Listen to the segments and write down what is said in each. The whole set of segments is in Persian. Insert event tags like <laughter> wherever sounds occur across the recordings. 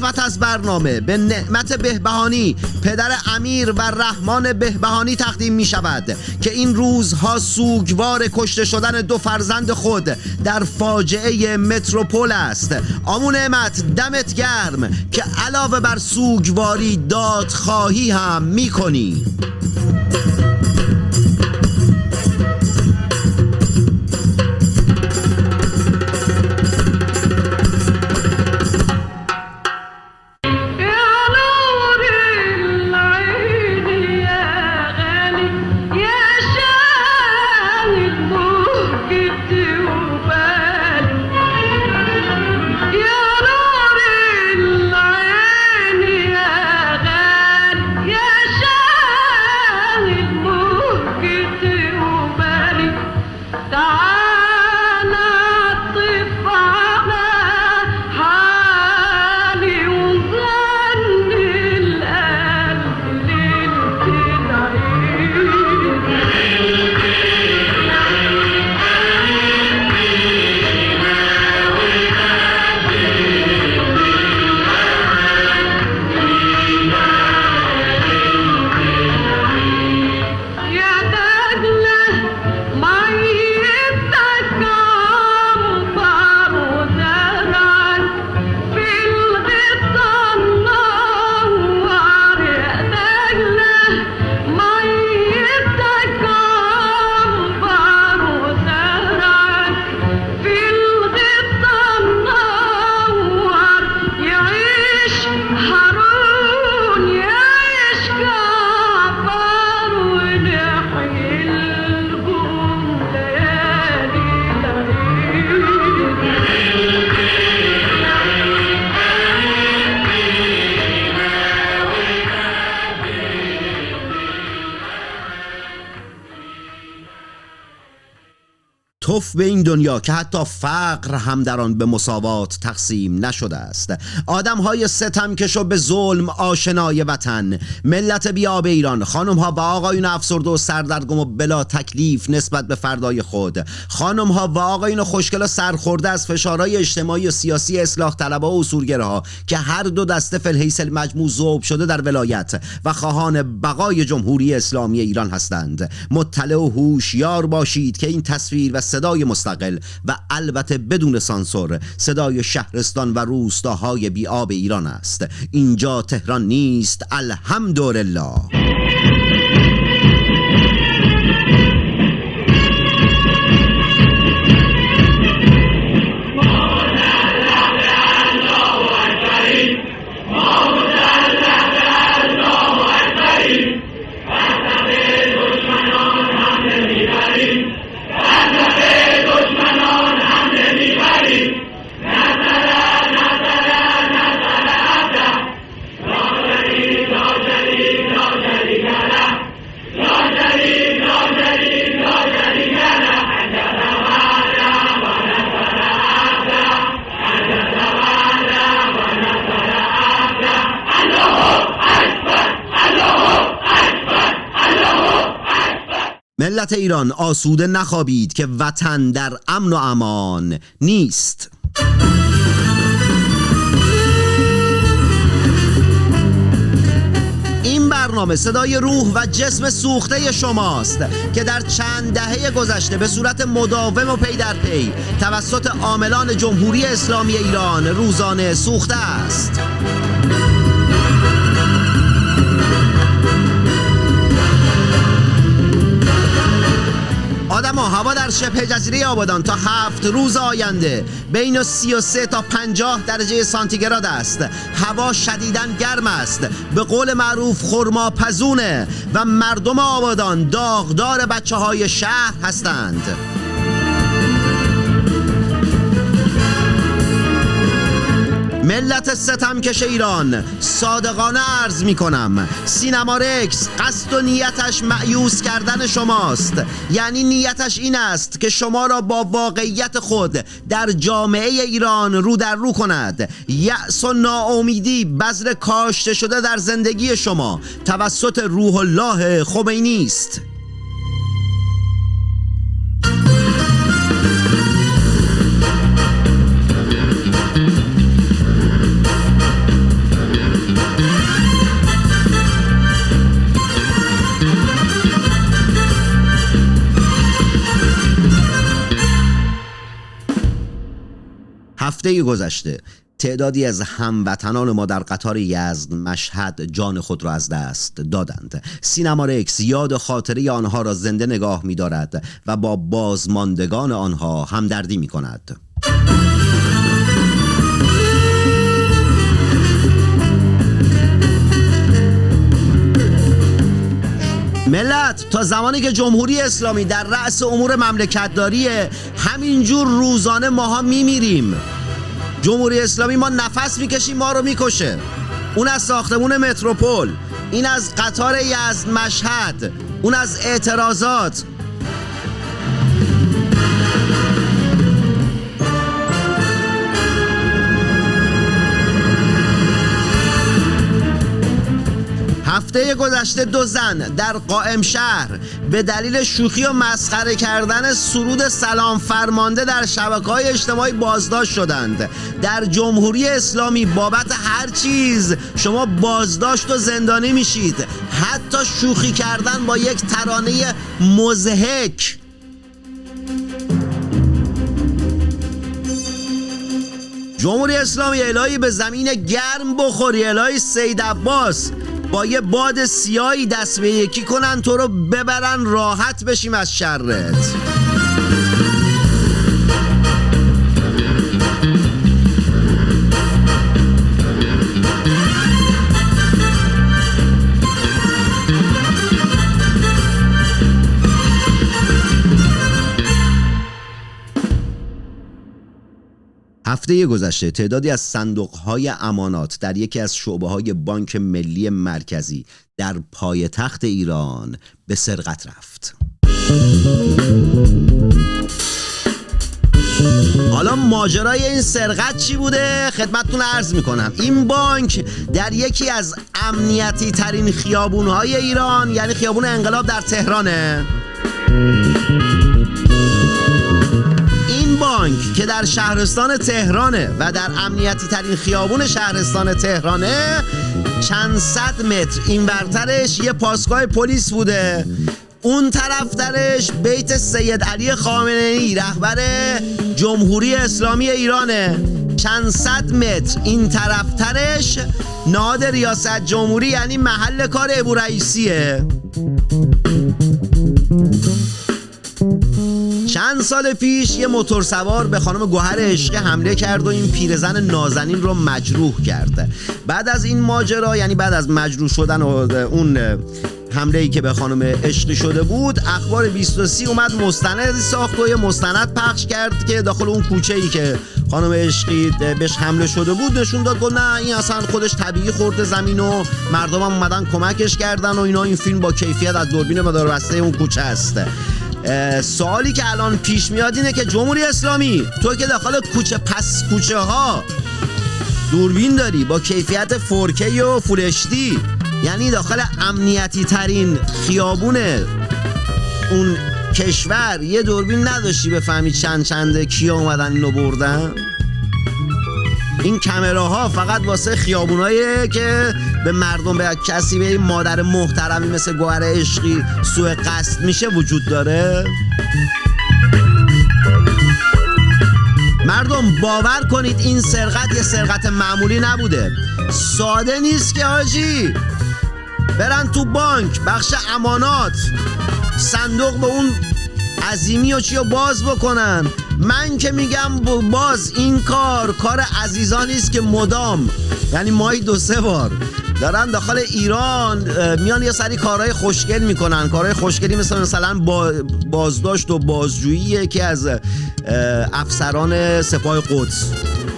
قسمت از برنامه به نعمت بهبهانی پدر امیر و رحمان بهبهانی تقدیم می شود که این روزها سوگوار کشته شدن دو فرزند خود در فاجعه متروپول است. آمون نعمت دمت گرم که علاوه بر سوگواری دادخواهی هم می کنی دنیا که حتی فقر هم در آن به مساوات تقسیم نشده است. آدم های ستمکش و به ظلم آشنای وطن. ملت بیاب ایران. خانم ها و آقایون افسرده و سردرگم و بلا تکلیف نسبت به فردای خود. خانم ها و آقایون خوشگل و سرخورده از فشارهای اجتماعی و سیاسی اصلاح طلبها و اصولگره ها که هر دو دسته فلحیس المجموع ذوب شده در ولایت و خواهان بقای جمهوری اسلامی ایران هستند. مطلع و هوشیار باشید که این تصویر و صدای مستقل و البته بدون سانسور. صدای شهرستان و روستاهای بیاب ایران است. اینجا تهران نیست الحمدلله. ملت ایران آسوده نخوابید که وطن در امن و امان نیست. این برنامه صدای روح و جسم سوخته شماست که در چند دهه گذشته به صورت مداوم و پی در پی توسط عاملان جمهوری اسلامی ایران روزانه سوخته است. آدم هوا در شبه جزیره آبادان تا هفت روز آینده. بین 33 تا 50 درجه سانتیگراد است. هوا شدیداً گرم است. به قول معروف خرما پزونه و مردم آبادان داغدار بچه های شهر هستند. ملت ستمکش ایران. صادقانه عرض می کنم. سینما رکس قصد و نیتش معیوس کردن شماست. یعنی نیتش این است که شما را با واقعیت خود در جامعه ایران رو در رو کند. یأس و ناامیدی بذر کاشته شده در زندگی شما. توسط روح الله خمینی است. هفته گذشته تعدادی از هموطنان ما در قطار یزد مشهد جان خود را از دست دادند. سینما رکس یاد خاطره آنها را زنده نگاه می دارد و با بازماندگان آنها همدردی می کند ملت تا زمانی که جمهوری اسلامی در رأس امور مملکت داریه همینجور روزانه ماها میمیریم. جمهوری اسلامی ما نفس می‌کشیم ما رو می‌کشه. اون از ساختمون متروپول این از قطار یزد مشهد اون از اعتراضات. هفته گذشته دو زن در قائم شهر به دلیل شوخی و مسخره کردن سرود سلام فرمانده در شبکه های اجتماعی بازداشت شدند. در جمهوری اسلامی بابت هر چیز شما بازداشت و زندانی میشید. حتی شوخی کردن با یک ترانه مزهک جمهوری اسلامی الهی به زمین گرم بخوری الهی سید عباس. با یه باد سیایی دست به یکی کنن تو رو ببرن راحت بشیم از شرت. هفته گذشته تعدادی از صندوقهای امانات در یکی از شعبه های بانک ملی مرکزی در پایتخت ایران به سرقت رفت. حالا ماجرای این سرقت چی بوده؟ خدمتتون عرض می‌کنم. این بانک در یکی از امنیتی ترین خیابونهای ایران یعنی خیابون انقلاب در تهرانه. بانک که در شهرستان تهرانه و در امنیتی ترین خیابون شهرستان تهرانه چند صد متر این برترش یه پاسگاه پلیس بوده. اون طرفترش بیت سید علی خامنه ای رهبر جمهوری اسلامی ایرانه. چند صد متر این طرفترش نهاد ریاست جمهوری یعنی محل کار ابو رئیسیه. چند سال پیش یه موتور سوار به خانم گوهر عشقی حمله کرد و این پیرزن نازنین رو مجروح کرد. بعد از این ماجرا یعنی بعد از مجروح شدن اون حمله ای که به خانم عشقی شده بود اخبار 23 اومد مستند ساخت و یه مستند پخش کرد که داخل اون کوچه ای که خانم عشقی بهش حمله شده بود نشون داد گفت نه این اصلا خودش طبیعی خورده زمین و مردم هم اومدن کمکش کردن و اینا. این فیلم با کیفیت از دوربین مداربسته اون کوچه است. سوالی که الان پیش میاد اینه که جمهوری اسلامی تو که داخل کوچه پس کوچه ها دوربین داری با کیفیت 4K و فول یعنی داخل امنیتی ترین خیابون اون کشور یه دوربین نداشتی بفهمی چند چنده کیا اومدن اینو بردن؟ این کمراها فقط واسه خیابونایی که به مردم به کسی به این مادر محترمی مثل گوهر عشقی سوء قصد میشه وجود داره؟ مردم باور کنید این سرقت یه سرقت معمولی نبوده. ساده نیست که حاجی. برن تو بانک بخش امانات. صندوق به اون عظیمی و چی رو باز بکنن. من که میگم باز این کار کار عزیزانی است که مدام. یعنی ماهی دو سه بار. دارن داخل ایران میان یه سری کارهای خوشگل می‌کنن. کارهای خوشگلی مثل مثلا با بازداشت و بازجویی که از افسران سپاه قدس.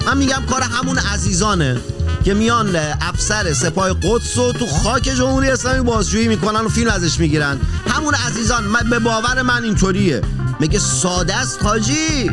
من میگم کار همون عزیزانه که میان افسر سپاه قدس رو تو خاک جمهوری اسلامی بازجویی می‌کنن و فیلم ازش می‌گیرن. همون عزیزان من به باور من اینطوریه. میگه ساده است حاجی.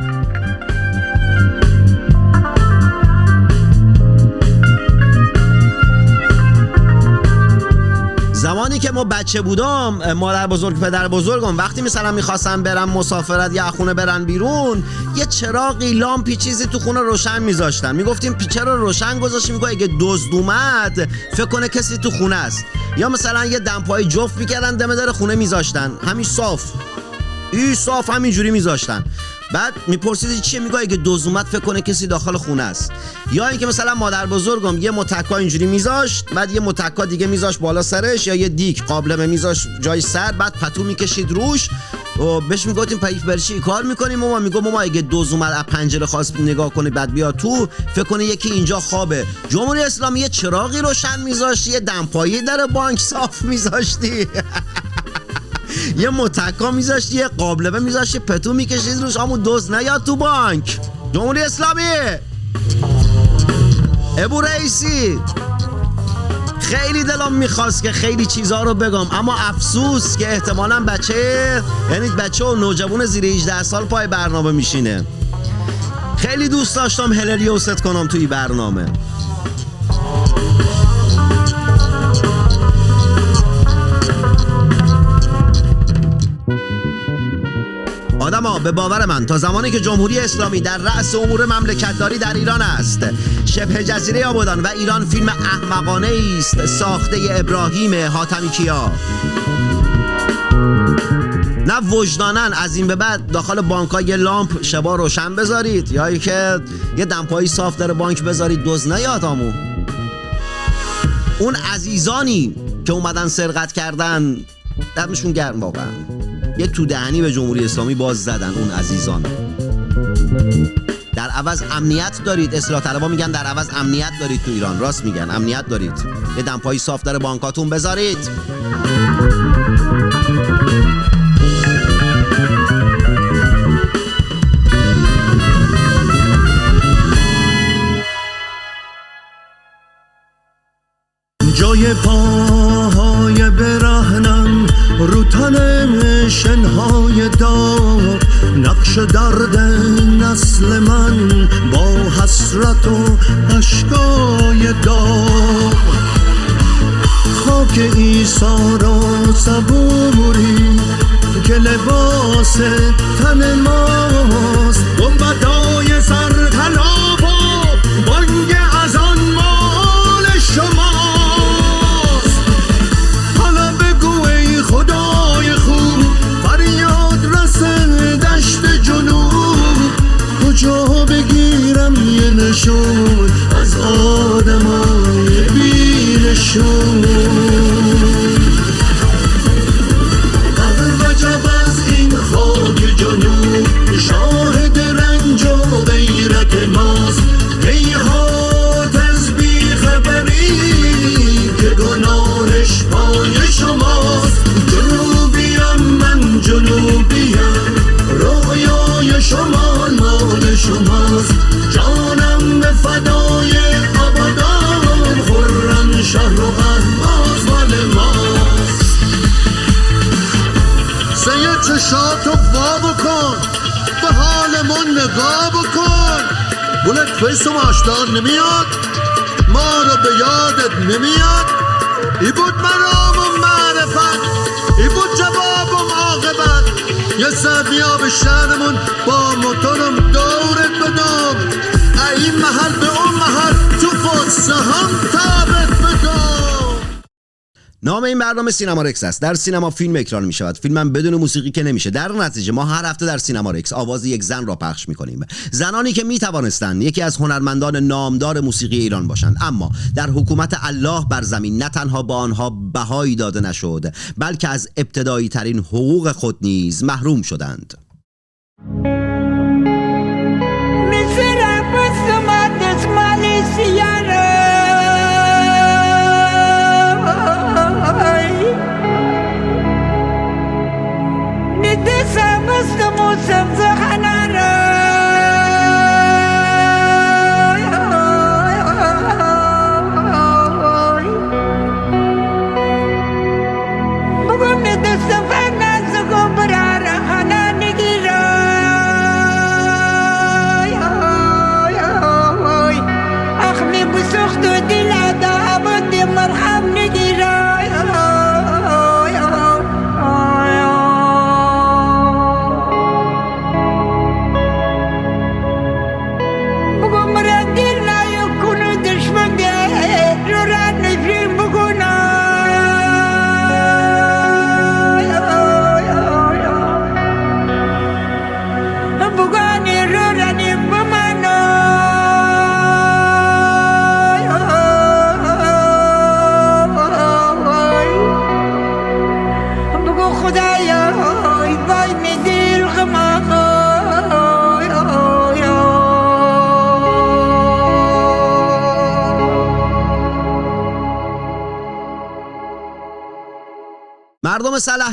زمانی که ما بچه بودم مادر بزرگ پدر بزرگم وقتی مثلا می‌خواستم برم مسافرت یا خونه برن بیرون یه چراغی لامپی چیزی تو خونه روشن میذاشتن. می‌گفتیم چرا روشن گذاشتی؟ میگه اگه دزد اومد فکر کنه کسی تو خونه است. یا مثلا یه دمپایی جفت می‌کردن دم در خونه میذاشتن. همین صاف. این صاف همینجوری میذاشتن. بعد می‌پرسید چیه؟ میگه اگه دوز فکر کنه کسی داخل خونه است. یا اینکه مثلا مادر بزرگم یه متکا اینجوری میذاشت بعد یه متکا دیگه میذاشت بالا سرش یا یه دیک قابلمه میذاشت جای سر بعد پتو می‌کشید روش. و بهش می‌گفتیم پیف برای چی کار می‌کنیم ماما؟ میگم ماما اگه دوز اومد از پنجره خواست نگاه کنه بعد بیا تو فکر کنه یکی اینجا خوابه. جمهوری اسلامی یه چراغی روشن میذاشتی یه دمپایی در بانک صاف میذاشتی. <laughs> یه متکا میذاشتی یه قابلمه میذاشتی پتو می‌کشید روش همون دوز نیاد تو بانک. جمهوری اسلامی. ابو رئیسی. خیلی دلم می‌خواست که خیلی چیزها رو بگم اما افسوس که احتمالا بچه یعنی بچه و نوجوان زیر 18 سال پای برنامه میشینه. خیلی دوست داشتم هللی کنم توی برنامه. آدما به باور من تا زمانی که جمهوری اسلامی در رأس امور مملکتداری در ایران است. شبه جزیره آبادان و ایران فیلم احمقانه است ساخته ابراهیم حاتمی کیا. نه وجدانن از این به بعد داخل بانک یه لامپ شبا روشن بذارید یا که یه دمپایی صاف در بانک بذارید دوز نیاد آمو. اون عزیزانی که اومدن سرقت کردن دمشون گرم واقعا. یه تو دهنی به جمهوری اسلامی باز زدن اون عزیزان. در عوض امنیت دارید اصلاح طلبا میگن در عوض امنیت دارید تو ایران. راست میگن امنیت دارید. یه دمپایی صاف در بانکاتون بذارید. درد نسل من با حسرت و اشکای دار خاک ایسا را صبوری که لباس تن ماست. گنبدای سرطناب چشاتو وا بکن. به حالمون نگاه بکن. بولت فیس و نمیاد. ما رو به یادت نمیاد. ای بود مرام و معرفت. ای بود جواب و عاقبت. یه سر بیا به شهرمون با موتورم دورت بدم. این محل به اون محل تو قدسه هم تابت بدم. نام این برنامه سینما رکس است. در سینما فیلم اکران می شود فیلمم بدون موسیقی که نمیشه. در نتیجه ما هر هفته در سینما رکس آواز یک زن را پخش می کنیم زنانی که می توانستند یکی از هنرمندان نامدار موسیقی ایران باشند. اما در حکومت الله بر زمین نه تنها با آنها بهایی داده نشد بلکه از ابتدایی ترین حقوق خود نیز محروم شدند. this December's the most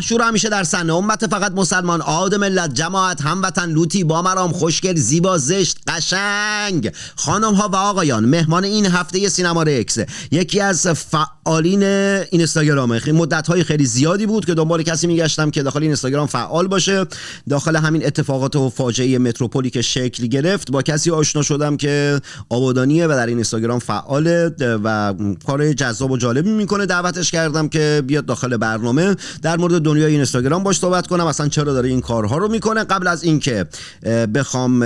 شور همیشه در سن امت فقط مسلمان عاد ملت جماعت هموطن لوتی با مرام خوشگل زیبا زشت قشنگ. خانم ها و آقایان مهمان این هفته سینما رکس یکی از فعالین اینستاگرام. خیلی مدت های خیلی زیادی بود که دنبال کسی میگشتم که داخل اینستاگرام فعال باشه. داخل همین اتفاقات و فاجعه متروپولی که شکل گرفت با کسی آشنا شدم که آبادانیه و در این اینستاگرام فعاله و کار جذاب و جالبی می‌کنه. دعوتش کردم که بیاد داخل برنامه. در مورد دنیای اینستاگرام باش صحبت کنم. اصلا چرا داره این کارها رو می‌کنه؟ قبل از اینکه بخوام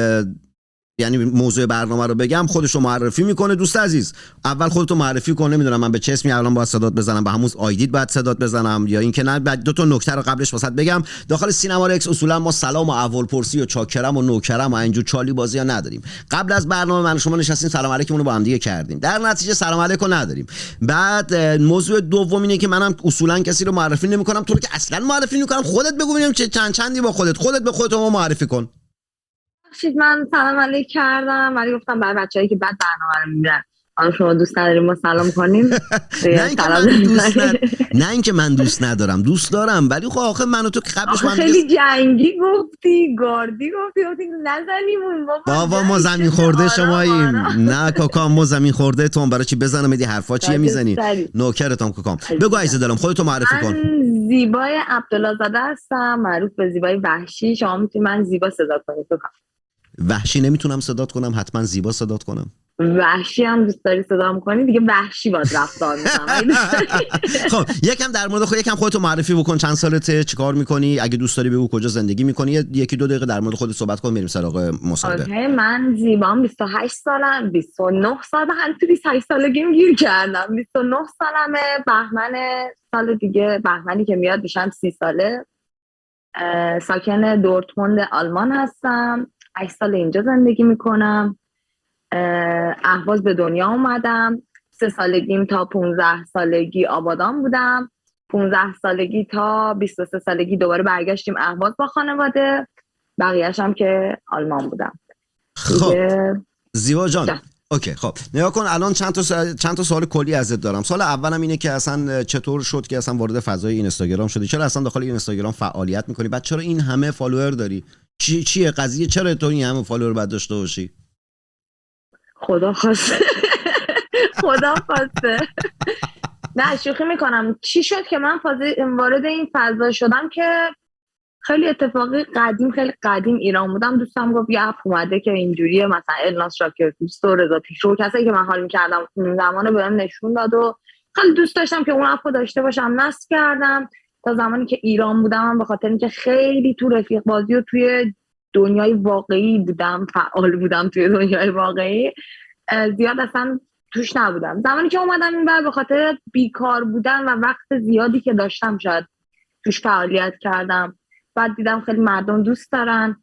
یعنی موضوع برنامه رو بگم خودش رو معرفی می‌کنه. دوست عزیز اول خودتو معرفی کن. نمی‌دونم من به چه اسمی الان باید صدات بزنم. به همون آیدیت باید صدات بزنم یا اینکه نه. بعد دو تا نکته رو قبلش واسط بگم. داخل سینما رکس اصولا ما سلام و اول پرسی و چاکرم و نوکرم و اینجور چالی بازی ها نداریم. قبل از برنامه من شما نشستیم سلام علیکم رو با هم دیگه کردیم. در نتیجه سلام علیکم نداریم. بعد موضوع دوم اینه که منم اصولا کسی رو معرفی نمی‌کنم. تو که اصلا معرفی نمی‌کنم. خودت بگو ببینیم چه چند چندی با خودت. خودت به خودت معرفی کن. ببخشید من سلام علیک کردم. ولی گفتم برای بچه‌ای که بعد برنامه رو می‌بینن. حالا شما دوست نداریم ما سلام کنیم. <laughs> نه اینکه من دوست ند... <laughs> نه اینکه من دوست ندارم. دوست دارم. ولی خب آخه من و تو که قبلش من خیلی جنگی گفتی گاردی گفتی. گفتی نزنیمون بابا. ما زمین. خورده شماییم. نه کاکام ما زمین خورده تو برای چی بزنم؟ میدی حرفا چیه می‌زنی. نوکرتم کاکام. بگو عزیز دلم خودتو معرفی کن. زیبای عبدالله زاده هستم. معروف به زیبای وحشی. شما می‌تونید من زیبا صدا کنید وحشی نمی‌تونم صدات کنم حتما زیبا صدات کنم. وحشی هم دوست داری صدا می‌کنی دیگه وحشی باید رفتار می‌کنم. <laughs> خب یکم در مورد خود یکم خودتو معرفی بکن. چند سالته چیکار می‌کنی؟ اگه دوست داری بگو کجا زندگی می‌کنی؟ یکی دو دقیقه در مورد خودت صحبت کن بریم سراغ مصاحبه. من زیبام 28 سالم 29 سال من تو 28 سالگیم گیر کردم. 29 سالمه بهمن سال دیگه بهمنی که میاد میشم 30 ساله. ساکن دورتموند آلمان هستم. 8 سال اینجا زندگی می‌کنم. اهواز به دنیا اومدم. سه سالگیم تا 15 سالگی آبادان بودم. 15 سالگی تا 23 سالگی دوباره برگشتیم اهواز با خانواده. بقیهش هم که آلمان بودم. خب. زیبا جان. جان. okay خب. نگاه کن الان چند تا سوال- چند تا سوال کلی ازت دارم. سوال اولم اینه که اصلا چطور شد که اصلا وارد فضای اینستاگرام شدی؟ چرا اصلا داخل اینستاگرام فعالیت می‌کنی؟ بعد چرا این همه فالوور داری؟ چی چیه قضیه؟ چرا تو این همه فالوور باید داشته باشی؟ خدا خواسته. خدا خواسته. نه شوخی می‌کنم. چی شد که من فاز- وارد این فضا شدم که خیلی اتفاقی قدیم خیلی قدیم ایران بودم. دوستم گفت یه اپ اومده که اینجوریه. مثلا الناس شاکر دوست و رضا پیشرو کسایی که من حال می‌کردم زمان بهم نشون داد و خیلی دوست داشتم که اون اپ رو داشته باشم. نصب کردم. تا زمانی که ایران بودم به خاطر اینکه خیلی تو رفیق بازی و توی دنیای واقعی بودم فعال بودم توی دنیای واقعی زیاد اصلا توش نبودم. زمانی که اومدم این بر به خاطر بیکار بودن و وقت زیادی که داشتم شاید توش فعالیت کردم. بعد دیدم خیلی مردم دوست دارن.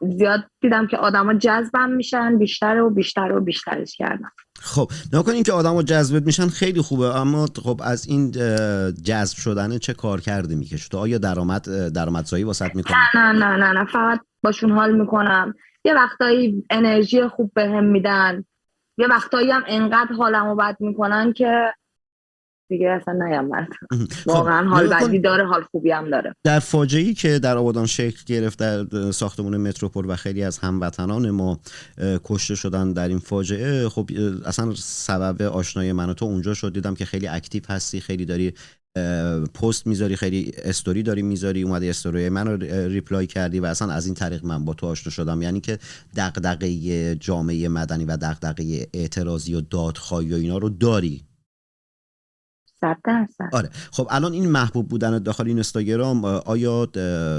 زیاد دیدم که آدما جذبم میشن بیشتر و بیشتر و بیشترش کردم. خب نکنین که آدم جذبت میشن خیلی خوبه. اما خب از این جذب شدن چه کار کرده می‌کشه؟ تو آیا درآمد درآمدزایی واسط می‌کنه نه نه نه نه. فقط باشون حال می‌کنم. یه وقتایی انرژی خوب بهم میدن. یه وقتایی هم انقدر حالمو بد می‌کنن که دیگه اصلا نگم براتون. واقعا حال بدی داره حال خوبی هم داره. در فاجعه‌ای که در آبادان شکل گرفت در ساختمان متروپول و خیلی از هموطنان ما کشته شدن در این فاجعه خب اصلا سبب آشنایی من و تو اونجا شد. دیدم که خیلی active هستی خیلی داری پست می‌ذاری خیلی استوری داری می‌ذاری اومدی استوری من رو reply کردی و اصلا از این طریق من با تو آشنا شدم. یعنی که دغدغه جامعه مدنی و دغدغه اعتراضی و دادخواهی و اینا رو داری. صد درصد. آره. خب الان این محبوب بودن داخل این اینستاگرام اه، آیا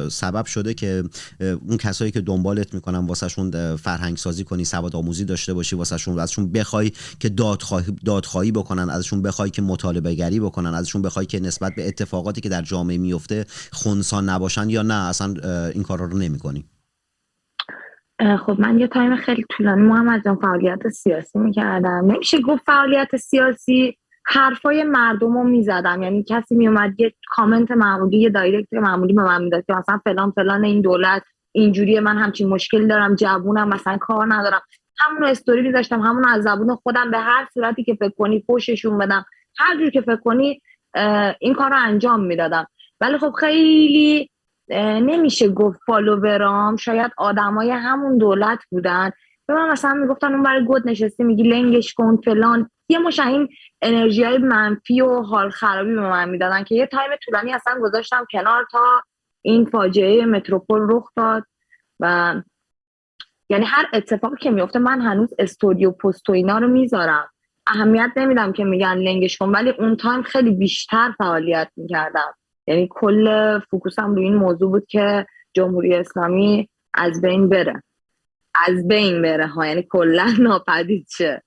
سبب شده که اون کسایی که دنبالت می‌کنن واسهشون فرهنگ سازی کنی سواد آموزی داشته باشی واسهشون ازشون بخوای که دادخواهی دادخواهی بکنن ازشون بخوای که مطالبه گری بکنن ازشون بخوای که نسبت به اتفاقاتی که در جامعه میفته خونسرد نباشن یا نه؟ اصلا این کارا رو نمی‌کنی. خب من یه time خیلی طولانی محمد جان فعالیت سیاسی می‌کردم. نمیشه گفت فعالیت سیاسی حرفای مردم رو می‌زدم. یعنی کسی میومد یه کامنت معمولی یه direct معمولی به من می‌داد که مثلا فلان فلان این دولت اینجوری من همچین مشکل دارم جوونم مثلا کار ندارم. همون استوری میذاشتم همون از زبون خودم به هر صورتی که فکر کنی پشتشون بودم. هر جور که فکر کنی این کار رو انجام می‌دادم. ولی خب خیلی نمیشه گفت فالوورام. شاید آدمای همون دولت بودن. به من مثلا می‌گفتن اونور گود نشستی میگی لنگش کن فلان. یه مشت این انرژی های منفی و حال خرابی به من می‌دادن که یه time طولانی اصلا گذاشتم کنار تا این فاجعه متروپول رخ داد. و یعنی هر اتفاقی که میفته من هنوز استودیو پست و اینا رو می‌ذارم. اهمیت نمیدم که میگن لنگش کن ولی اون time خیلی بیشتر فعالیت می‌کردم. یعنی کل focus م روی این موضوع بود که جمهوری اسلامی از بین بره. از بین بره ها. یعنی کلا ناپدید شه.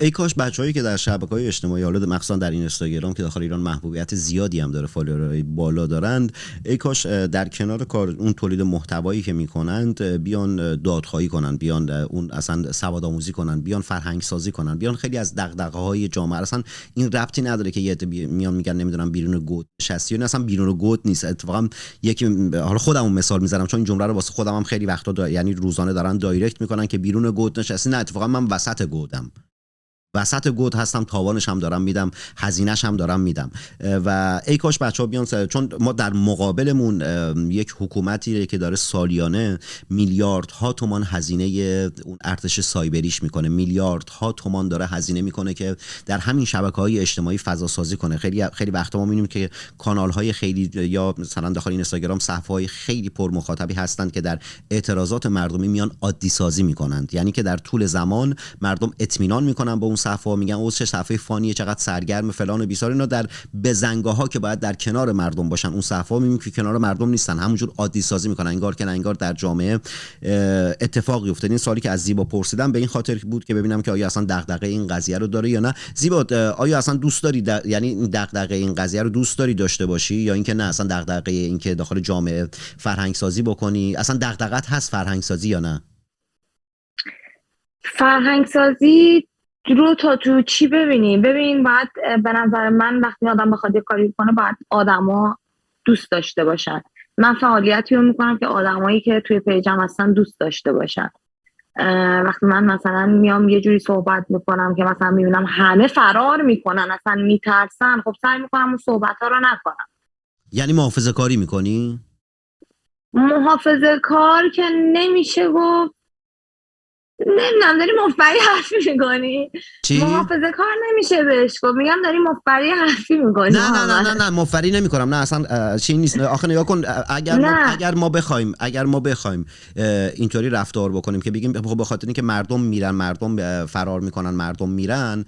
ای کاش بچههایی که در شبکه های اجتماعی حالا مخصوصا در این اینستاگرام که داخل ایران محبوبیت زیادی هم داره follower های بالا دارند ای کاش در کنار کار اون تولید محتوایی که می‌کنند بیان اه، دادخواهی کنن بیان اون اصلا سواد آموزی کنن بیان فرهنگ سازی کنن بیان خیلی از دغدغه های جامعه. اصلا این ربطی نداره که یه میان میگن نمی‌دونم بیرون گود نشستی یا اصلا بیرون گود نیست. اتفاقا یکی حالا خودم مثال می‌زنم چون این جمله رو واسه خودم هم خیلی وقتا دا- یعنی روزانه دارن دایرکت می‌کنن که بیرون گود نشستی. نه اتفاقا من وسط گودم. them. وسط گود هستم تاوانش هم دارم میدم هزینهش هم دارم میدم. و ای کاش بچه ها بیان سر- چون ما در مقابلمون یک حکومتی که داره سالیانه میلیاردها تومان هزینه اون ارتش سایبریش می‌کنه. میلیاردها تومان داره هزینه می‌کنه که در همین شبکه های اجتماعی فضا سازی کنه. خیلی خیلی وقتا ما می‌بینیم که کانال های خیلی یا مثلا داخل اینستاگرام صفحه های خیلی پر مخاطبی هستند که در اعتراضات مردمی میان عادی سازی می‌کنند. یعنی که در طول زمان مردم اطمینان می‌کنن با اون صفحه میگن او چه صفحه فانیه چقدر سرگرم فلان و بیسار. اینا در بزنگاه ها که باید در کنار مردم باشن. اون صفحه می‌بینیم که کنار مردم نیستن. همونجور عادی سازی می‌کنن. انگار که انگار در جامعه اتفاقی افتاد این سوالی که از زیبا پرسیدم به این خاطر بود که ببینم که آیا اصلا دغدغه این قضیه رو داره یا نه. زیبا آیا اصلا دوست داری د- یعنی دغدغه این قضیه رو دوست داری داشته باشی یا اینکه نه اصلا دغدغه این که داخل جامعه فرهنگ سازی بکنی؟ اصلا دغدغت هست فرهنگ سازی یا نه؟ فرهنگ سازی رو تا تو چی ببینیم ببین باید اه، به نظر من وقتی آدم بخواد یه کاری کنه باید آدما دوست داشته باشن. من فعالیتی رو می‌کنم که آدمایی که توی پیجم هستن دوست داشته باشن. وقتی من مثلا میام یه جوری صحبت می‌کنم که مثلا می‌بینم همه فرار می‌کنن اصلا میترسن خب سعی می‌کنم اون صحبت ها رو نکنم. یعنی محافظه کاری می‌کنی؟ محافظه کار که نمیشه گفت نمی‌دونم داری مفبری حرفی می‌کنی چی؟ محافظه کار نمیشه بهش. گفت میگم داری مفبری حرفی می‌کنی نه نه نه نه نه مفری نمی کنم نه اصلا چی نیست. آخه نگاه کن اگر ما. اگر ما بخوایم اگر ما بخوایم اینطوری رفتار بکنیم که بگیم خب به خاطر اینکه مردم میرن مردم فرار می‌کنن مردم میرن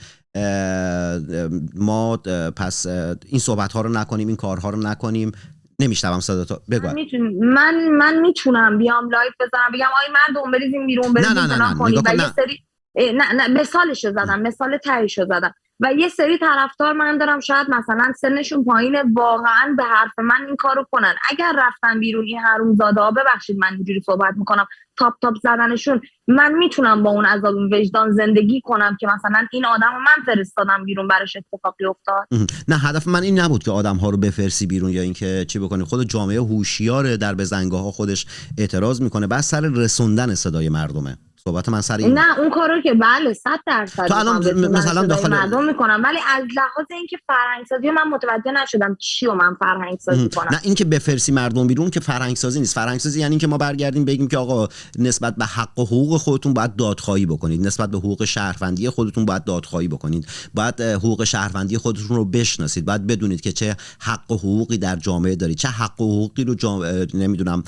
ما پس این صحبت ها رو نکنیم این کارها رو نکنیم. نمیشتم صدا تو بگو. من من من می‌تونم بیام live بزنم. بگم آی مردم بریزیم بیرون بریزیم نه، نه، نه، نه. نه. نه مثالشو زدم مثال تهیشو زدم. و یه سری طرفدار من دارم شاید مثلا سنشون پایینه واقعا به حرف من این کارو کنن. اگر رفتن بیرون این حرومزاده ها ببخشید من اینجوری صحبت می‌کنم تاپ تاپ زدنشون من می‌تونم با اون عذاب وجدان زندگی کنم که مثلا این آدم رو من فرستادم بیرون براش اتفاقی افتاد. نه هدف من این نبود که آدم ها رو بفرسی بیرون یا اینکه چی بکنی. خود جامعه هوشیاره در بزنگاه ها خودش اعتراض می‌کنه بس سر رسوندن صدای مردمه. صحبت من سر این نه اون کارو که بله صد درصد تو الان مثلا داخل- مردم می‌کنم ولی از لحاظ اینکه فرهنگ سازی من متوجه نشدم چی رو من فرهنگ سازی کنم نه اینکه بفرسی مردم بیرون که فرهنگ سازی نیست. فرهنگ سازی یعنی اینکه ما برگردیم بگیم که آقا نسبت به حق و حقوق خودتون باید دادخواهی بکنید. نسبت به حقوق شهروندی خودتون باید دادخواهی بکنید. باید حقوق شهروندی خودتون رو بشناسید. باید بدونید که چه حق و حقوقی در جامعه دارید. چه حق و حقوقی رو جام... نمی‌دونم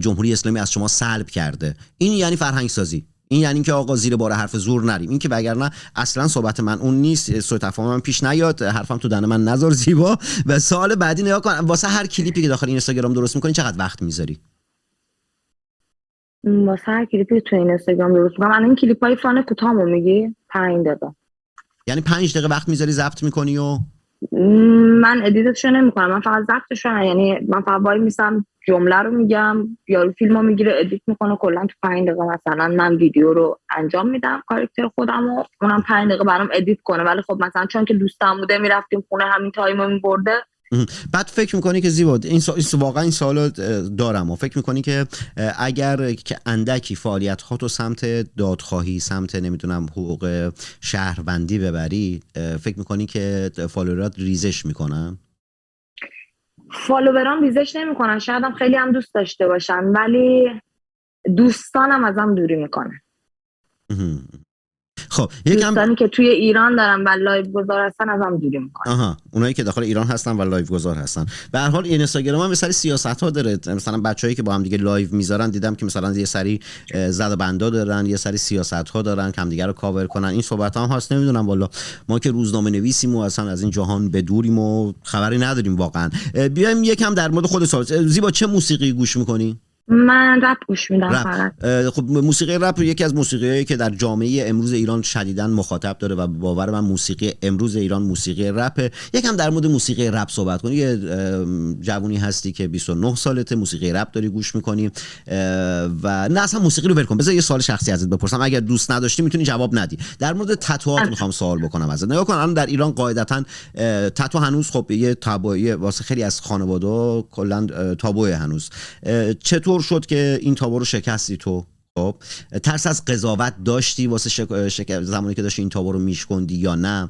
جمهوری اسلامی از شما سلب کرده. این یعنی فرهنگ سازی این یعنی که آقا زیر بار حرف زور نریم. این که وگرنه اصلا صحبت من اون نیست سوء تفاهم من پیش نیاد حرفم تو دهن من نذار زیبا. و سال بعدی نگاه کن واسه هر کلیپی که داخل اینستاگرام درست می‌کنی چقدر وقت می‌ذاری؟ واسه هر کلیپی تو این اینستاگرام درست می‌کنم. الان این کلیپ های فان کوتاهمو میگی؟ پنج دقیقه. یعنی پنج دقیقه وقت می‌ذاری ضبط می‌کنی و من edit شو نمی‌کنم. من فقط ضبطشو نه. یعنی من فقط وای میسم جمله رو میگم یارو فیلمو می‌گیره edit می‌کنه. کلا تو پنج دقیقه مثلا من ویدیو رو انجام میدم کاراکتر خودم و اونم پنج دقیقه برام edit کنه. ولی خب مثلا چون که دوستم بوده می‌رفتیم خونه همین time و میبرده. بعد فکر می‌کنی که زیبا این سا... این واقعا این سوالو اه، دارم و فکر می‌کنی که اگر که اندکی فعالیت ها تو سمت دادخواهی سمت نمی‌دونم حقوق شهروندی ببری فکر می‌کنی که follower ات ریزش می‌کنن؟ follower ام ریزش نمی‌کنن. شاید هم خیلی هم دوست داشته باشن ولی دوستانم ازم دوری می‌کنن خب یکم دوستانی که توی ایران دارن و live گذار هستن ازم دوری می‌کنن. آها اونایی که داخل ایران هستن و live گذار هستن. به هر حال اینستاگرام هم یه سری سیاست ها داره. مثلا بچه‌ای که با هم دیگه live می‌ذارن دیدم که مثلا یه سری زد و بندا دارن یه سری سیاست ها دارن که همدیگه رو کاور کنن. این صحبت هم هست نمی‌دونم والا ما که روزنامه نویسیم و اصلا از این جهان بدوریم و خبری نداریم واقعا. بیایم یکم در مورد خود زیبا چه موسیقی گوش می‌کنی؟ من رپ گوش میدم. فقط. خب موسیقی رپ یکی از موسیقیایی که در جامعه امروز ایران شدیداً مخاطب داره و باور من موسیقی امروز ایران موسیقی رپ. یکم در مورد موسیقی رپ صحبت کنی یه جوونی هستی که 29 سالته موسیقی رپ داری گوش می‌کنی و نه اصلا موسیقی رو ول کن. بذار یه سوال شخصی ازت بپرسم. اگر دوست نداشتی می‌تونی جواب ندی. در مورد تتوات می‌خوام سوال بکنم ازت. نگاه کن الان در ایران قاعدتا تتو هنوز خب یه تابوی واسه خیلی از خانواده کلا اه، تابوی هنوز. اه، چطور شد که این تابو رو شکستی تو. خب ترس از قضاوت داشتی واسه شک... شک- زمانی که داشتی این تابو رو میشکندی یا نه؟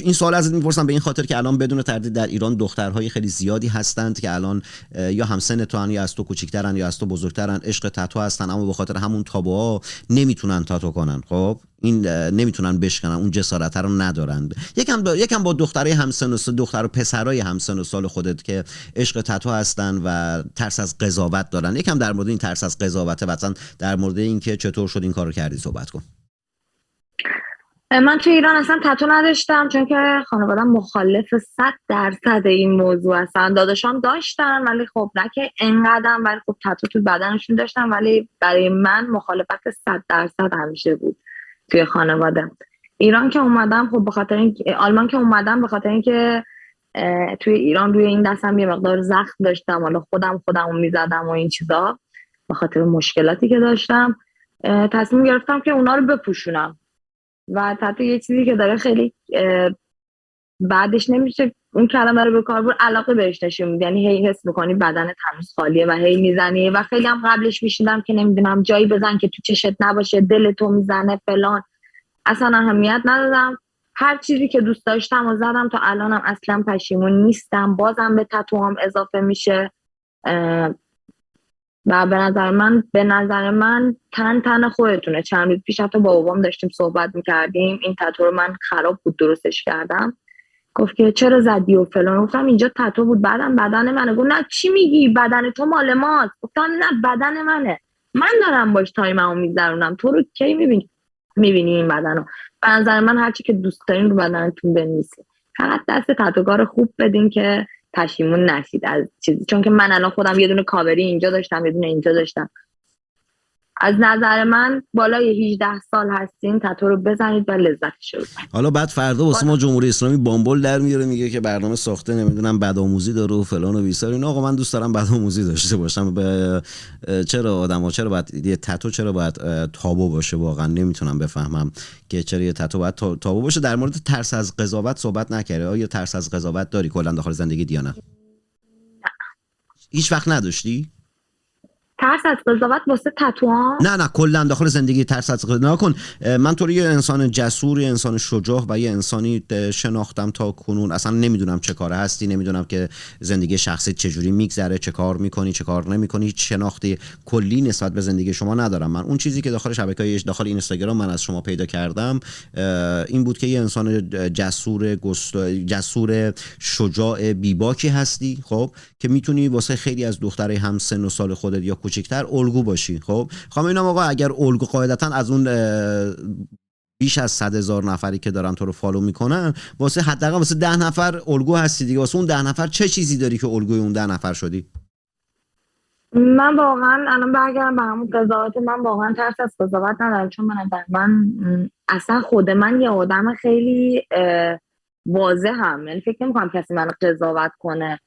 این سوال ازت می‌پرسم به این خاطر که الان بدون تردید در ایران دخترهای خیلی زیادی هستند که الان یا همسن تو یا از تو کوچیکترن یا از تو بزرگترن عشق تتو هستن اما به خاطر همون تابوها نمی‌تونن تاتو کنن. خب؟ این نمی‌تونن بشکنن اون جسارت رو ندارن یکم با یکم با دخترای همسن و سال دختر و پسرای همسن و سال خودت که عشق تتو هستن و ترس از قضاوت دارن. یکم در مورد این ترس از قضاوت مثلا در مورد اینکه چطور شد این کارو کردی صحبت کن. من توی ایران اصلا تتو نداشتم چون که خانوادم مخالف صد درصد این موضوع هستن. داداشام داشتن ولی خب نه که انقدرم ولی خب تتو تو بدنشون داشتن ولی برای من مخالفت صد درصد همیشه بود. توی خانواده. ایران که اومدم خب به خاطر این آلمان که اومدم به خاطر اینکه توی ایران روی این دستم یه مقدار زخم داشتم. حالا خودم خودم می‌زدم و این چیزا به خاطر مشکلاتی که داشتم. تصمیم گرفتم که اونا رو بپوشونم. و تتو یه چیزی که داره خیلی بعدش نمیشه اون کلمه رو به کار برد علاقه بهش نشون میدی یعنی هی حس می‌کنی بدنت هنوز خالیه و هی می‌زنی و خیلی هم قبلش میشیدم که نمی‌دونم جایی بزن که تو چشت نباشه دل تو می‌زنه فلان. اصلا اهمیت ندادم. هر چیزی که دوست داشتم و زدم تا الانم اصلا پشیمون نیستم. بازم به تتو هم اضافه میشه. و به نظر من به نظر من تن تن خودتونه. چند روز پیش حتی با بابام داشتیم صحبت می‌کردیم. این تتو رو من خراب بود درستش کردم. گفت که چرا زدی و فلان. گفتم اینجا تتو بود بعدم بدن منه. گفت نه چی میگی؟ بدن تو مال ماست. گفتم نه بدن منه. من دارم باش time مو میگذرونم. تو رو کی می‌بینی می‌بینی این بدن رو به نظر من هرچی که دوست دارین رو بدنتون بنویسین. فقط دست تتوگار خوب بدین که پشیمون نشید از چیزی. چون که من الان خودم یه دونه کاوری اینجا داشتم یه دونه اینجا داشتم. از نظر من بالای 18 سال هستین تتو رو بزنید و رو ببرید. حالا بعد فردا واسه ما جمهوری اسلامی بامبول در میاره میگه که برنامه ساخته نمی‌دونم بدآموزی داره و فلان و بیسار اینا. آقا من دوست دارم بدآموزی داشته باشم. به چرا آدما چرا باید یه تتو چرا باید تابو باشه؟ واقعا نمی‌تونم بفهمم که چرا یه تتو باید تا- تابو باشه. در مورد ترس از قضاوت صحبت نکرده. آیا ترس از قضاوت داری کلا داخل زندگی یا نه. هیچ وقت نداشتی؟ ترس از قضاوت واسه تتو ها نه نه کلا داخل زندگی ترس از قضاوت. نکن من تو یه انسان جسور یه انسان شجاع و یه انسانی شناختم تا کنون. اصلا نمی‌دونم چه کاره هستی نمی‌دونم که زندگی شخصی چجوری میگذره چه کار می‌کنی چه کار نمی‌کنی. هیچ شناختی کلی نسبت به زندگی شما ندارم. من اون چیزی که داخل شبکه داخل اینستاگرام من از شما پیدا کردم این بود که یه انسان جسور جسور شجاع بیباکی هستی خب که می‌تونی واسه خیلی از دخترای هم سن و سال خودت یا کوچکتر الگو باشی. خب؟ خواهم اینم آقا اگر الگو قاعدتا از اون بیش از صد هزار نفری که دارن تو رو فالو می‌کنن واسه حداقل واسه ده نفر الگو هستی دیگه. واسه اون ده نفر چه چیزی داری که الگوی اون ده نفر شدی؟ من واقعا الان برگردم به همون قضاوت. من واقعا ترس از قضاوت ندارم چون من من اصلا خود من یه آدم خیلی واضح هم یعنی فکر نمی‌کنم کسی منو قضاوت کنه.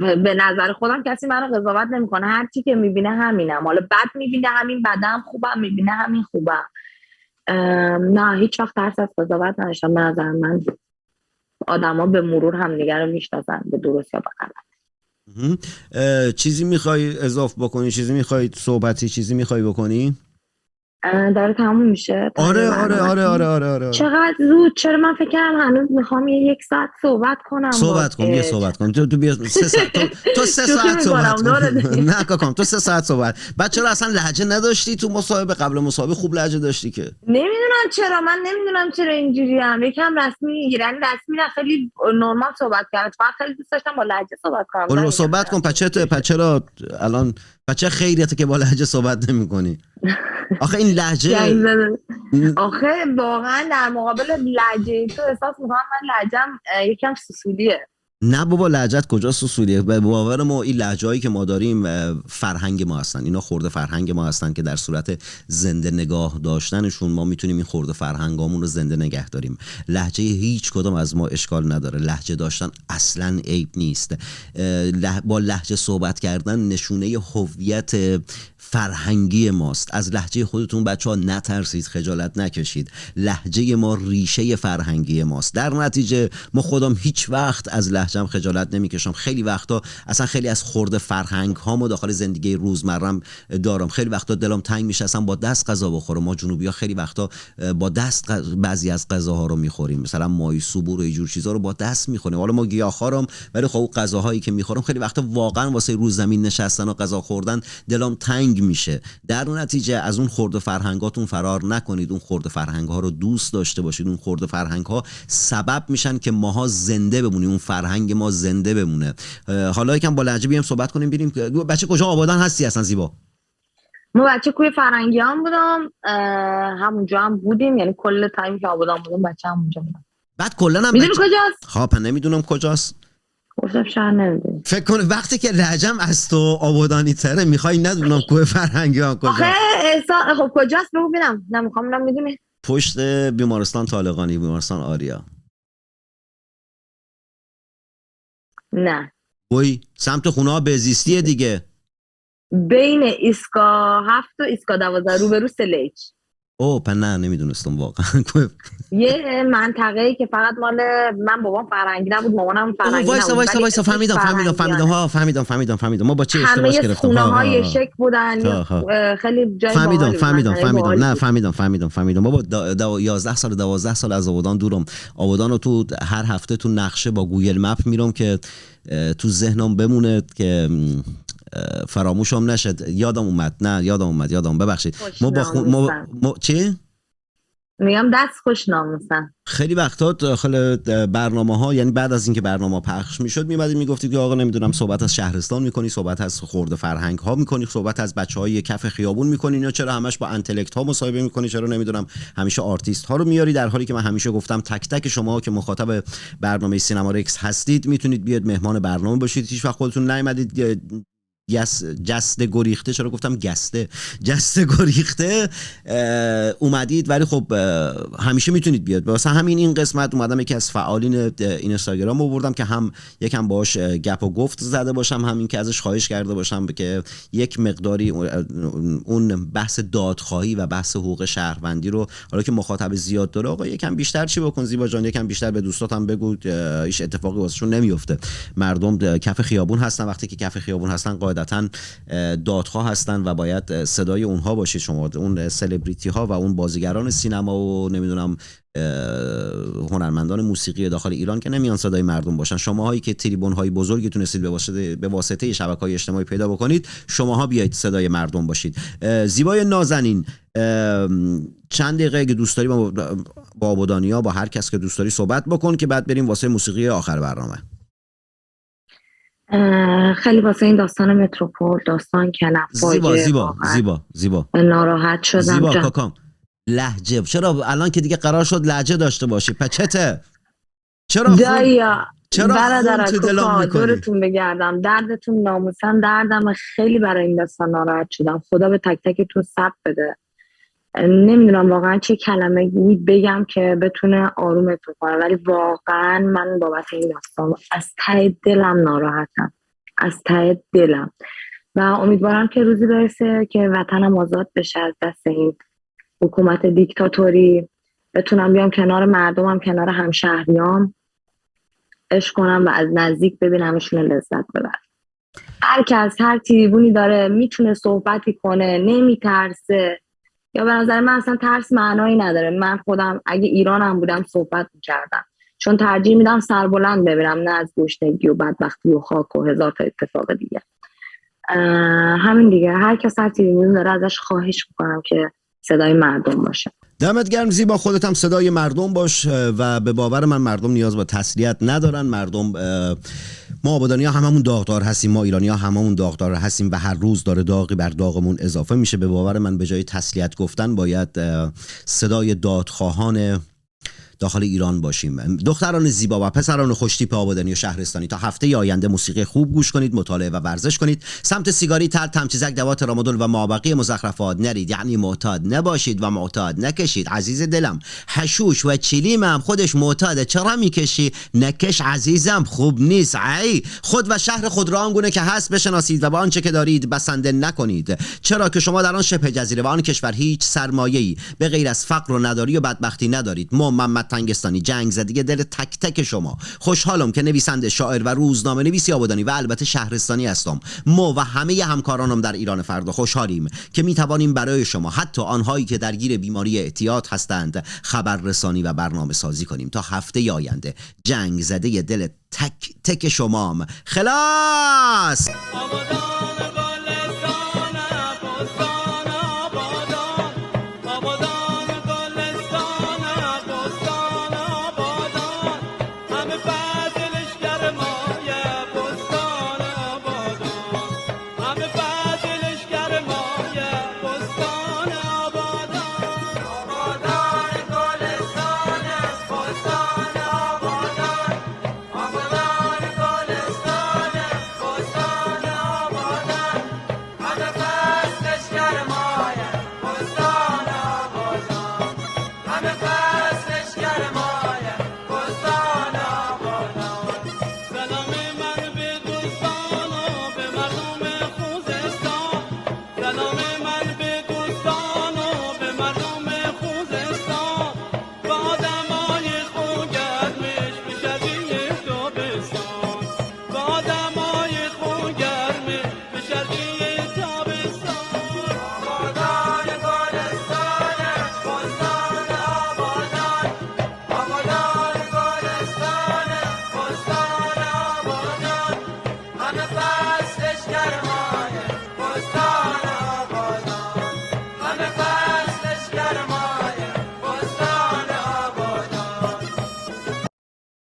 به نظر خودم کسی منو قضاوت نمی‌کنه. هر چی که می‌بینه همینم. حالا بد می‌بینه همین بدم خوبم می‌بینه همین خوبم. نه هیچ وقت ترس از قضاوت نداشتم. به نظر من آدما به مرور همدیگه رو می‌شناسن. به درست یا به چیزی می‌خوای اضاف بکنی؟ چیزی می‌خوای صحبتی؟ چیزی می‌خوای بکنی؟ داره تموم میشه آره آره آره آره آره آره چقدر زود؟ چرا من فکر کردم هنوز می‌خوام یه یک ساعت صحبت کنم صحبت کن اه، صحبت کن. تو تو بیا سه ساعت تو, تو سه ساعت صحبت کن. <laughs> نه کاکام تو سه ساعت صحبت. بعد چرا اصلا لهجه نداشتی تو مصاحبه؟ قبل مصاحبه خوب لهجه داشتی که. نمی‌دونم چرا من نمی‌دونم چرا اینجوری هم یکم رسمی یعنی رسمی نه خیلی نرمال صحبت کردم من خیلی دوست داشتم با لهجه صحبت کنم. نه، صحبت کن پچه چرا الان پچه خیریته که با لهجه صحبت نمی‌کنی؟ <laughs> آخه این یعنی لهجه زده. آخه واقعا در مقابل لهجه تو احساس می‌کنم من لهجم اه، یکم سسولیه نه بابا لهجت کجا سسولیه به باور ما این لهجه‌ای که ما داریم فرهنگ ما هستن. اینا خورده فرهنگ ما هستن که در صورت زنده نگاه داشتنشون ما می‌تونیم این خورده فرهنگامون رو زنده نگه داریم. لهجه هیچ کدوم از ما اشکال نداره. لهجه داشتن اصلا عیب نیست. با لهجه صحبت کردن نشونه هویت فرهنگی ماست. از لحجه خودتون بچه ها نترسید خجالت نکشید. لحجه ما ریشه فرهنگی ماست. در نتیجه ما خودم هیچ وقت از لحجم خجالت نمی‌کشم. خیلی وقتا اصلا خیلی از خورده فرهنگ ها داخل زندگی روزمرم دارم. خیلی وقتا دلم تنگ میشه اصلا با دست غذا بخورم. ما جنوبی ها خیلی وقتا با دست بعضی از غذاها رو می‌خوریم. مثلا مای سوبور و اینجور چیزا رو با دست می‌خوریم. حالا ما گیاهخوارم ولی خب غذاهایی که می‌خورم خیلی وقتا واقعا واسه روز زمین نشستن و غذا خوردن دلم تنگ میشه. در نتیجه از اون خورده فرهنگاتون فرار نکنید. اون خورده فرهنگ ها رو دوست داشته باشید. اون خورده فرهنگ ها سبب میشن که ماها زنده بمونیم اون فرهنگ ما زنده بمونه. حالا یکم با لهجه بیام صحبت کنیم. بریم. که- بچه کجا آبادان هستی اصلا زیبا؟ ما بچه کوی فرنگی هم بودم همونجا هم بودیم. یعنی کل تایمی که آبادان بودم بچه همونجا بودم. بعد کلا هم می‌دونی بچه... کجاست؟ خب نمی‌دونم کجاست. گفتم نمی‌دونی. فکر کن وقتی که لهجم از تو آبادانی تره می‌خوای ندونم کوه فرهنگی ها کجا احسا... خب کجاست؟ بگو ببینم. نمی‌خوام ببینم می‌دونی؟ پشت بیمارستان طالقانی بیمارستان آریا. نه. وای سمت خونه ها بهزیستیه دیگه. بین ایسکا هفت و ایسکا دوازده روبرو سلیج. او نه نمی‌دونستم واقعا <laughs> یه منطقه ای که فقط مال من بابام فرنگی نبود مامانم فرنگی وایسا نبود وایسا وایسا اسمش فهمیدم فهمیدم فهمیدم. ها فهمیدم فهمیدم فهمیدم ما با چه اشتباس همه گرفتم ها، های ها. شک بودن. اه، خیلی جای فهمیدم فهمیدم فهمیدم نه. فهمیدم فهمیدم فهمیدم بابا دا- دا- 11 سال 12 سال از آبادان دورم آبادان رو تو هر هفته تو نقشه با گوگل مپ میرم که تو ذهنم بمونه که فراموشم نشد. یادم اومد. نه یادم اومد یادم. ببخشید. ما با خون- ما. ما چی؟ میگم دست خوش ناموسن خیلی وقتا داخل برنامه ها یعنی بعد از اینکه برنامه پخش می‌شد میمدید می‌گفتید که آقا نمی‌دونم صحبت از شهرستان می‌کنی صحبت از خورده فرهنگ ها می‌کنی صحبت از بچه های کف خیابون می‌کنی یا چرا همش با انتلکت ها مصاحبه می‌کنی؟ چرا نمی‌دونم همیشه آرتیست ها رو میاری؟ در حالی که من همیشه گفتم تک تک شما که مخاطب برنامه سینما رکس هستید می‌تونید بیاد مهمان برنامه باشید. هیچ وقت خودتون نیومدید گس جسته گریخته. چرا گفتم گسته؟ جسته گریخته اومدید ولی خب همیشه می‌تونید بیاد. واسه همین این قسمت اومدم یکی از فعالین این اینستاگرام آوردم که هم یکم باش گپ و گفت زده باشم همین که ازش خواهش کرده باشم که یک مقداری اون- بحث دادخواهی و بحث حقوق شهروندی رو حالا که مخاطب زیاد داره آقا یکم بیشتر چی بکن زیبا جان؟ یکم بیشتر به دوستاتم بگو هیچ اتفاقی واسهشون نمیفته مردم کف خیابون هستن. وقتی که کف خیابون هستن قاعدتا اه، دادخواه هستن و باید صدای اونها باشید شما اون سلبریتی ها و اون بازیگران سینما و نمی‌دونم هنرمندان موسیقی داخل ایران که نمیان صدای مردم باشن. شماهایی که تریبون های بزرگی تونستید به واسطه به واسطه شبکه های اجتماعی پیدا بکنید شماها بیایید صدای مردم باشید. زیبای نازنین چند دقیقه اگه دوست داری با با آبادانیا با هر کس که دوست داری صحبت بکن که بعد بریم واسه موسیقی آخر برنامه. خیلی واسه این داستان متروپول داستان کنف زیبا زیبا زیبا زیبا. ناراحت شدم زیبا. کاکام. لحجه چرا الان که دیگه قرار شد لحجه داشته باشی؟ پچته. چرا دایا چرا برادر تو؟ دورتون بگردم. دردتون ناموسم دردم خیلی برای این داستان ناراحت شدم. خدا به تک تکتون صبر بده. نمی‌دونم واقعا چه کلمه بگم که بتونه آرومتون کنه. ولی واقعا من بابت این داستان از ته دلم ناراحتم. از ته دلم. و امیدوارم که روزی برسه که وطنم آزاد بشه از دست این حکومت دیکتاتوری. بتونم بیام کنار مردمم کنار همشهریام. عشق کنم و از نزدیک ببینمشون لذت ببرم. هر کس هر تریبونی داره می‌تونه صحبتی کنه نمیترسه. یا به نظر من اصلا ترس معنایی نداره. من خودم اگه ایرانم بودم صحبت می‌کردم. چون ترجیح میدم سربلند ببینم نه از گشنگی و بدبختی و خاک و هزار تا اتفاق دیگه همین دیگه. هر کس هر تریبونی داره ازش خواهش می‌کنم که صدای مردم باشه. دمت گرم زیبا. خودت هم صدای مردم باش و به باور من مردم نیاز به تسلیت ندارن. مردم ما آبادانی ها هممون داغدار هستیم ما ایرانی ها هممون داغدار هستیم و هر روز داره داغی بر داغمون اضافه میشه. به باور من به جای تسلیت گفتن باید صدای دادخواهان داخل ایران باشیم. دختران زیبا و پسران خوشتیپ آبادانی و شهرستانی. تا هفته آینده موسیقی خوب گوش کنید مطالعه و ورزش کنید. سمت سیگاری تر تمچزک دوات رامادول و مابقی مزخرفات نرید. یعنی معتاد نباشید و معتاد نکشید. عزیز دلم حشوش و چلیم هم خودش معتاده چرا می‌کشی؟ نکش عزیزم خوب نیست. ای خود و شهر خود را آنگونه که هست بشناسید و با آنچه که دارید بسنده نکنید. چرا که شما در آن شبه جزیره و آن کشور هیچ سرمایه‌ای به غیر از فقر و نداری و بدبختی ندارید. ما تنگستانی جنگ زده دل تک تک شما. خوشحالم که نویسنده شاعر و روزنامه نویسی آبادانی و البته شهرستانی هستم. ما و همه همکارانم در ایران فردا خوشحالیم که می توانیم برای شما حتی آنهایی که درگیر بیماری اعتیاد هستند خبررسانی و برنامه سازی کنیم. تا هفته آینده. جنگ زده دل تک تک شمام. خلاص!